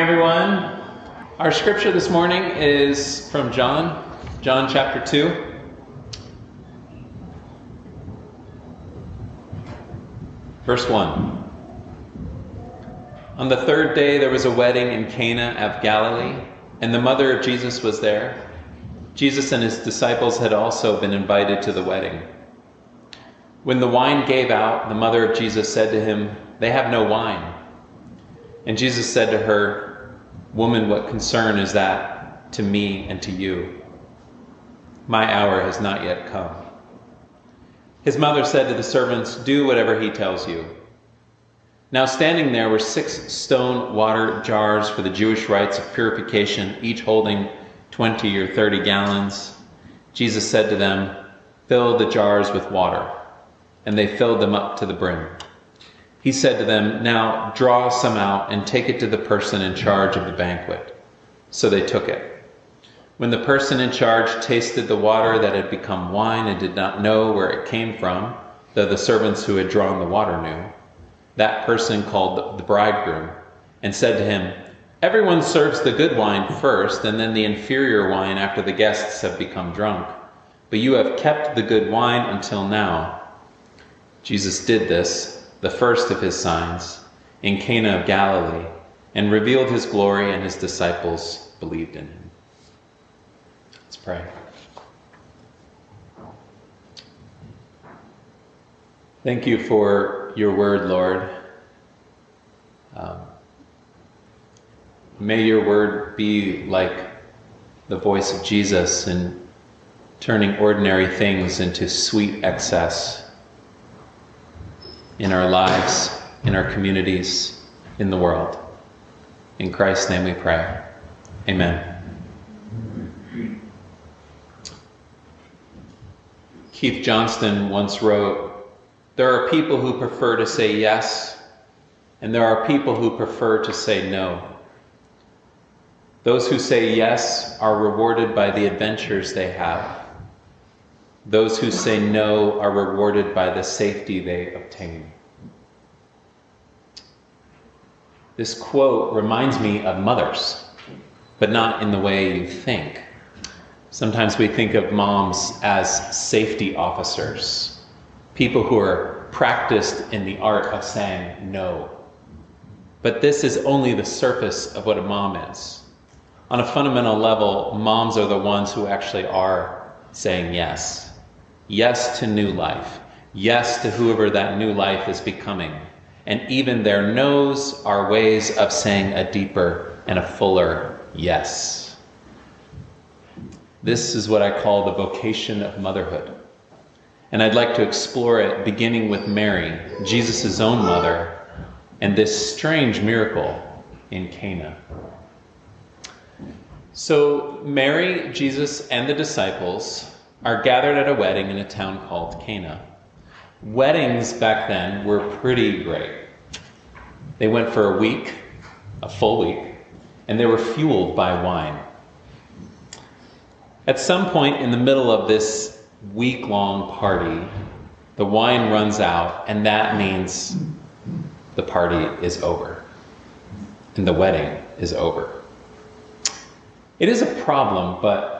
everyone. Our scripture this morning is from John, John chapter 2. Verse 1. On the third day there was a wedding in Cana of Galilee, and the mother of Jesus was there. Jesus and his disciples had also been invited to the wedding. When the wine gave out, the mother of Jesus said to him, They have no wine. And Jesus said to her, Woman, what concern is that to me and to you? My hour has not yet come. His mother said to the servants, Do whatever he tells you. Now, standing there were six stone water jars for the Jewish rites of purification, each holding 20 or 30 gallons. Jesus said to them, Fill the jars with water. And they filled them up to the brim. He said to them, Now draw some out and take it to the person in charge of the banquet. So they took it. When the person in charge tasted the water that had become wine and did not know where it came from, though the servants who had drawn the water knew, that person called the bridegroom and said to him, Everyone serves the good wine first, and then the inferior wine after the guests have become drunk. But you have kept the good wine until now. Jesus did this the first of his signs, in Cana of Galilee, and revealed his glory, and his disciples believed in him. Let's pray. Thank you for your word, Lord. Um, may your word be like the voice of Jesus in turning ordinary things into sweet excess in our lives, in our communities, in the world. In Christ's name we pray. Amen. Keith Johnstone once wrote There are people who prefer to say yes, and there are people who prefer to say no. Those who say yes are rewarded by the adventures they have. Those who say no are rewarded by the safety they obtain. This quote reminds me of mothers, but not in the way you think. Sometimes we think of moms as safety officers, people who are practiced in the art of saying no. But this is only the surface of what a mom is. On a fundamental level, moms are the ones who actually are saying yes yes to new life, yes to whoever that new life is becoming. And even their no's are ways of saying a deeper and a fuller yes. This is what I call the vocation of motherhood. And I'd like to explore it beginning with Mary, Jesus' own mother, and this strange miracle in Cana. So, Mary, Jesus, and the disciples are gathered at a wedding in a town called Cana. Weddings back then were pretty great. They went for a week, a full week, and they were fueled by wine. At some point in the middle of this week long party, the wine runs out, and that means the party is over and the wedding is over. It is a problem, but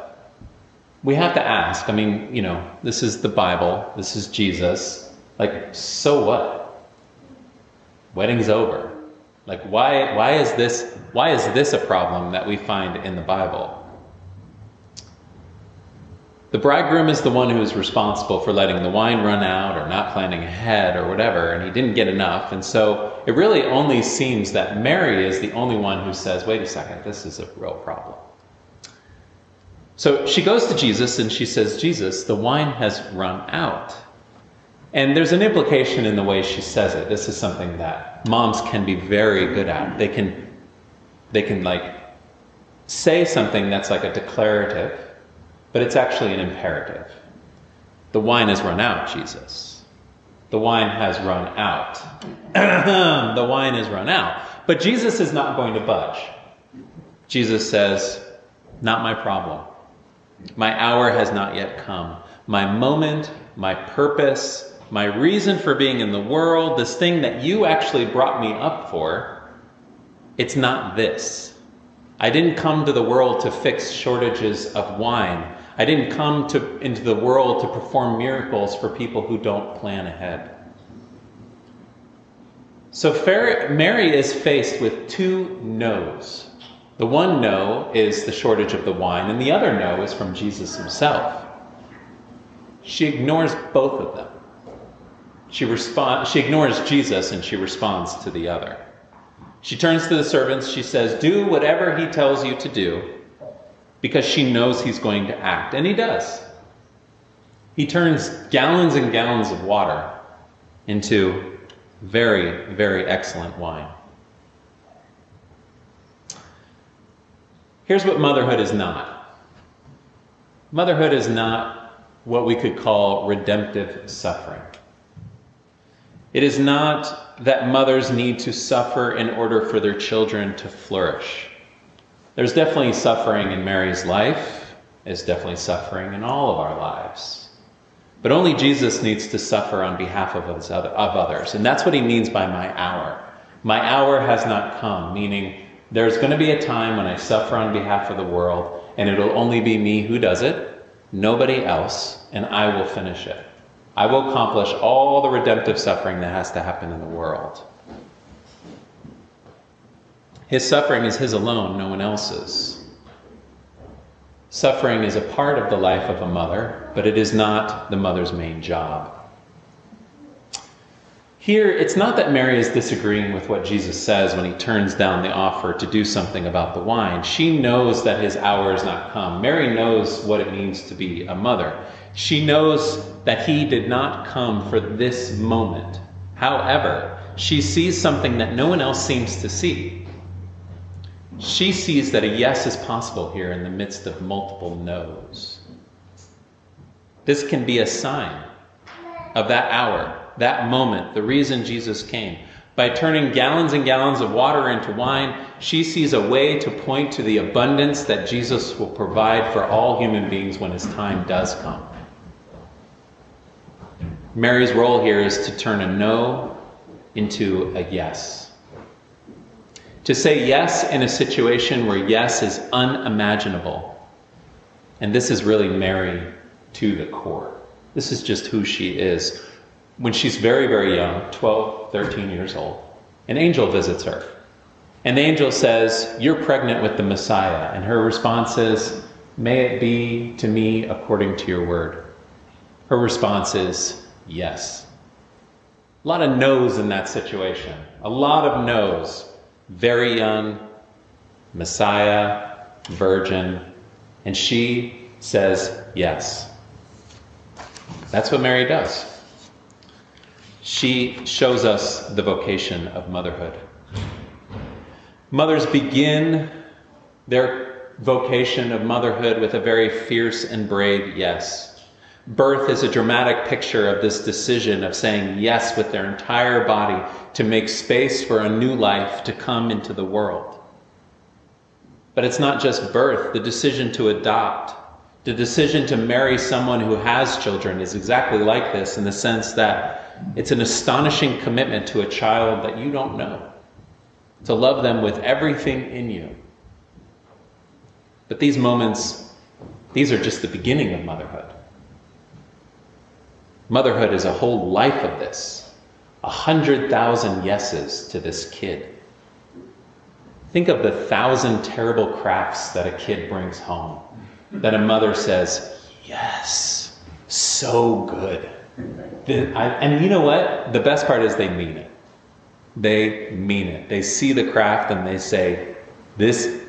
we have to ask. I mean, you know, this is the Bible, this is Jesus. Like, so what? Wedding's over. Like, why, why is this why is this a problem that we find in the Bible? The bridegroom is the one who is responsible for letting the wine run out or not planning ahead or whatever, and he didn't get enough. And so it really only seems that Mary is the only one who says, wait a second, this is a real problem. So she goes to Jesus and she says, Jesus, the wine has run out. And there's an implication in the way she says it. This is something that moms can be very good at. They can, they can like say something that's like a declarative, but it's actually an imperative. The wine has run out, Jesus. The wine has run out. the wine has run out. But Jesus is not going to budge. Jesus says, Not my problem. My hour has not yet come. My moment, my purpose, my reason for being in the world, this thing that you actually brought me up for, it's not this. I didn't come to the world to fix shortages of wine. I didn't come to, into the world to perform miracles for people who don't plan ahead. So Mary is faced with two no's. The one no is the shortage of the wine, and the other no is from Jesus himself. She ignores both of them. She, respond, she ignores Jesus and she responds to the other. She turns to the servants. She says, Do whatever he tells you to do, because she knows he's going to act. And he does. He turns gallons and gallons of water into very, very excellent wine. Here's what motherhood is not motherhood is not what we could call redemptive suffering. It is not that mothers need to suffer in order for their children to flourish. There's definitely suffering in Mary's life, there's definitely suffering in all of our lives. But only Jesus needs to suffer on behalf of, other, of others. And that's what he means by my hour. My hour has not come, meaning there's going to be a time when I suffer on behalf of the world, and it'll only be me who does it, nobody else, and I will finish it. I will accomplish all the redemptive suffering that has to happen in the world. His suffering is his alone, no one else's. Suffering is a part of the life of a mother, but it is not the mother's main job. Here, it's not that Mary is disagreeing with what Jesus says when he turns down the offer to do something about the wine. She knows that his hour has not come. Mary knows what it means to be a mother. She knows that he did not come for this moment. However, she sees something that no one else seems to see. She sees that a yes is possible here in the midst of multiple no's. This can be a sign of that hour, that moment, the reason Jesus came. By turning gallons and gallons of water into wine, she sees a way to point to the abundance that Jesus will provide for all human beings when his time does come. Mary's role here is to turn a no into a yes. To say yes in a situation where yes is unimaginable. And this is really Mary to the core. This is just who she is. When she's very, very young, 12, 13 years old, an angel visits her. An angel says, You're pregnant with the Messiah. And her response is, May it be to me according to your word. Her response is, Yes. A lot of no's in that situation. A lot of no's. Very young, Messiah, virgin, and she says yes. That's what Mary does. She shows us the vocation of motherhood. Mothers begin their vocation of motherhood with a very fierce and brave yes. Birth is a dramatic picture of this decision of saying yes with their entire body to make space for a new life to come into the world. But it's not just birth, the decision to adopt, the decision to marry someone who has children is exactly like this in the sense that it's an astonishing commitment to a child that you don't know, to love them with everything in you. But these moments, these are just the beginning of motherhood. Motherhood is a whole life of this. A hundred thousand yeses to this kid. Think of the thousand terrible crafts that a kid brings home. That a mother says, Yes, so good. And you know what? The best part is they mean it. They mean it. They see the craft and they say, This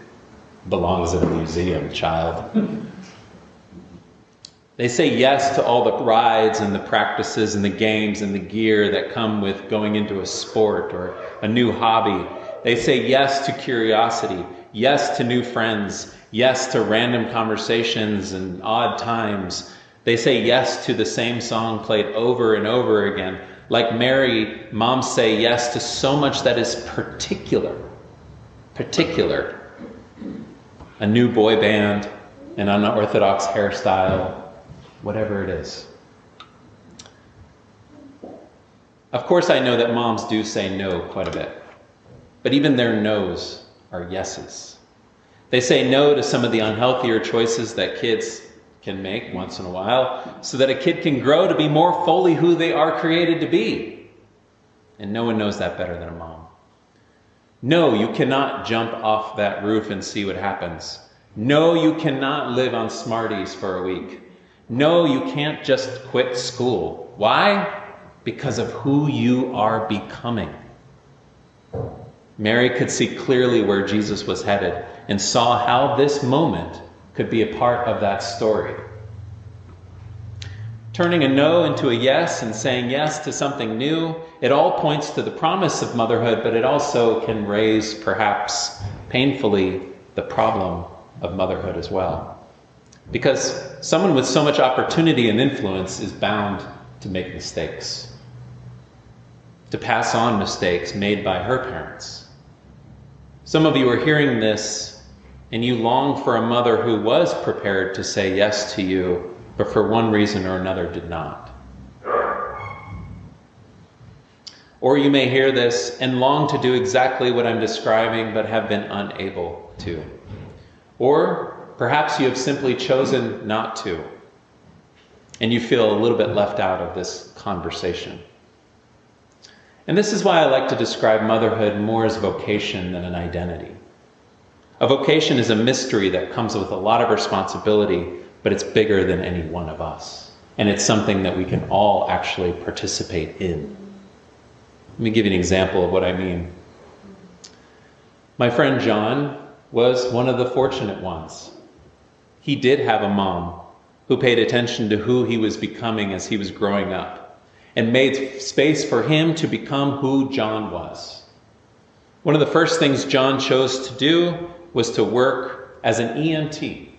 belongs in a museum, child. They say yes to all the rides and the practices and the games and the gear that come with going into a sport or a new hobby. They say yes to curiosity, yes to new friends, yes to random conversations and odd times. They say yes to the same song played over and over again. Like Mary, moms say yes to so much that is particular. Particular. A new boy band, an unorthodox hairstyle, whatever it is. Of course, I know that moms do say no quite a bit, but even their no's are yeses. They say no to some of the unhealthier choices that kids can make once in a while so that a kid can grow to be more fully who they are created to be. And no one knows that better than a mom. No, you cannot jump off that roof and see what happens. No, you cannot live on Smarties for a week. No, you can't just quit school. Why? Because of who you are becoming. Mary could see clearly where Jesus was headed and saw how this moment could be a part of that story. Turning a no into a yes and saying yes to something new, it all points to the promise of motherhood, but it also can raise, perhaps painfully, the problem of motherhood as well. Because someone with so much opportunity and influence is bound to make mistakes, to pass on mistakes made by her parents. Some of you are hearing this and you long for a mother who was prepared to say yes to you, but for one reason or another did not. Or you may hear this and long to do exactly what I'm describing, but have been unable to. Or perhaps you have simply chosen not to, and you feel a little bit left out of this conversation. And this is why I like to describe motherhood more as vocation than an identity. A vocation is a mystery that comes with a lot of responsibility, but it's bigger than any one of us. And it's something that we can all actually participate in. Let me give you an example of what I mean. My friend John was one of the fortunate ones. He did have a mom who paid attention to who he was becoming as he was growing up and made space for him to become who John was. One of the first things John chose to do was to work as an EMT.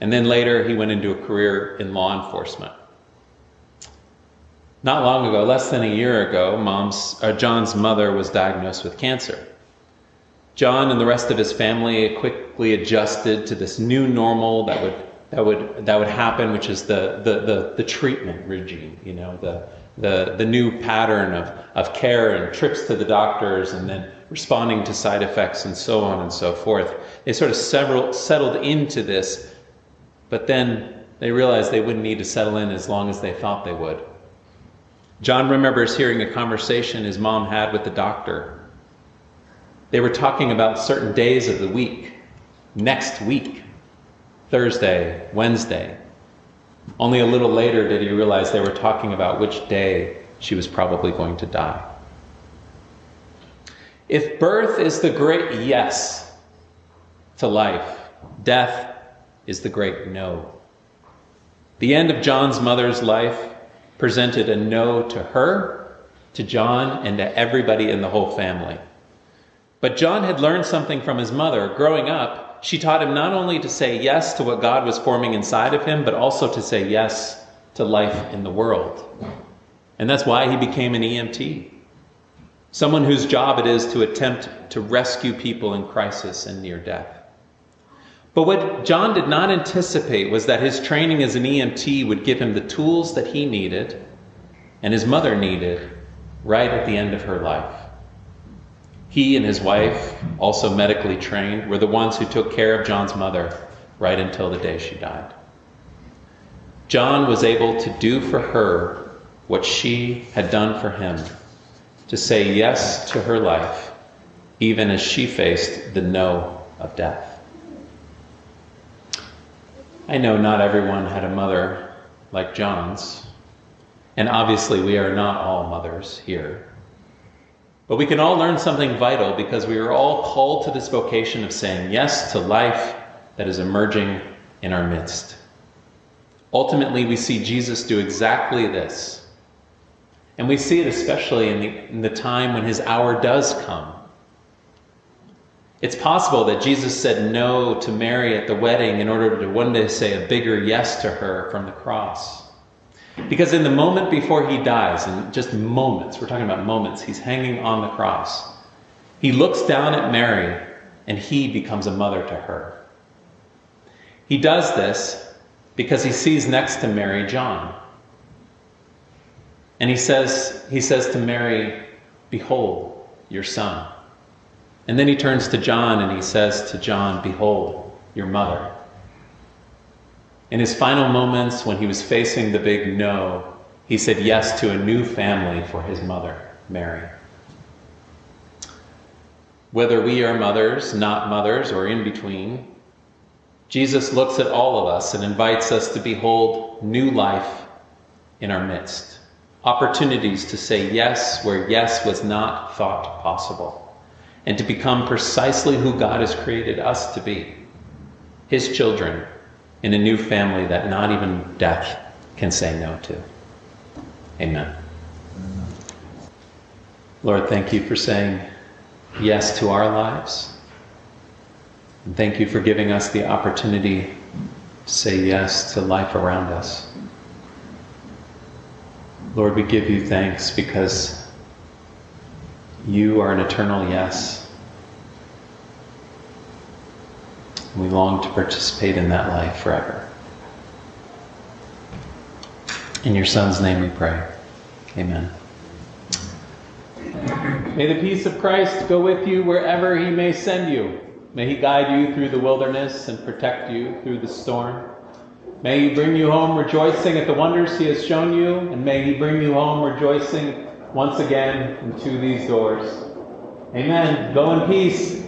And then later he went into a career in law enforcement. Not long ago, less than a year ago, mom's, uh, John's mother was diagnosed with cancer. John and the rest of his family quickly adjusted to this new normal that would that would that would happen, which is the the the, the treatment regime, you know, the the the new pattern of of care and trips to the doctors and then responding to side effects and so on and so forth. They sort of several, settled into this, but then they realized they wouldn't need to settle in as long as they thought they would. John remembers hearing a conversation his mom had with the doctor they were talking about certain days of the week, next week, Thursday, Wednesday. Only a little later did he realize they were talking about which day she was probably going to die. If birth is the great yes to life, death is the great no. The end of John's mother's life presented a no to her, to John, and to everybody in the whole family. But John had learned something from his mother. Growing up, she taught him not only to say yes to what God was forming inside of him, but also to say yes to life in the world. And that's why he became an EMT. Someone whose job it is to attempt to rescue people in crisis and near death. But what John did not anticipate was that his training as an EMT would give him the tools that he needed and his mother needed right at the end of her life. He and his wife, also medically trained, were the ones who took care of John's mother right until the day she died. John was able to do for her what she had done for him, to say yes to her life, even as she faced the no of death. I know not everyone had a mother like John's, and obviously we are not all mothers here. But we can all learn something vital because we are all called to this vocation of saying yes to life that is emerging in our midst. Ultimately, we see Jesus do exactly this. And we see it especially in the, in the time when his hour does come. It's possible that Jesus said no to Mary at the wedding in order to one day say a bigger yes to her from the cross. Because in the moment before he dies, in just moments, we're talking about moments, he's hanging on the cross. He looks down at Mary and he becomes a mother to her. He does this because he sees next to Mary John. And he says, he says to Mary, Behold, your son. And then he turns to John and he says to John, Behold, your mother. In his final moments, when he was facing the big no, he said yes to a new family for his mother, Mary. Whether we are mothers, not mothers, or in between, Jesus looks at all of us and invites us to behold new life in our midst. Opportunities to say yes where yes was not thought possible. And to become precisely who God has created us to be His children in a new family that not even death can say no to. Amen. Lord, thank you for saying yes to our lives. And thank you for giving us the opportunity to say yes to life around us. Lord, we give you thanks because you are an eternal yes. We long to participate in that life forever. In your Son's name we pray. Amen. May the peace of Christ go with you wherever he may send you. May he guide you through the wilderness and protect you through the storm. May he bring you home rejoicing at the wonders he has shown you, and may he bring you home rejoicing once again into these doors. Amen. Go in peace.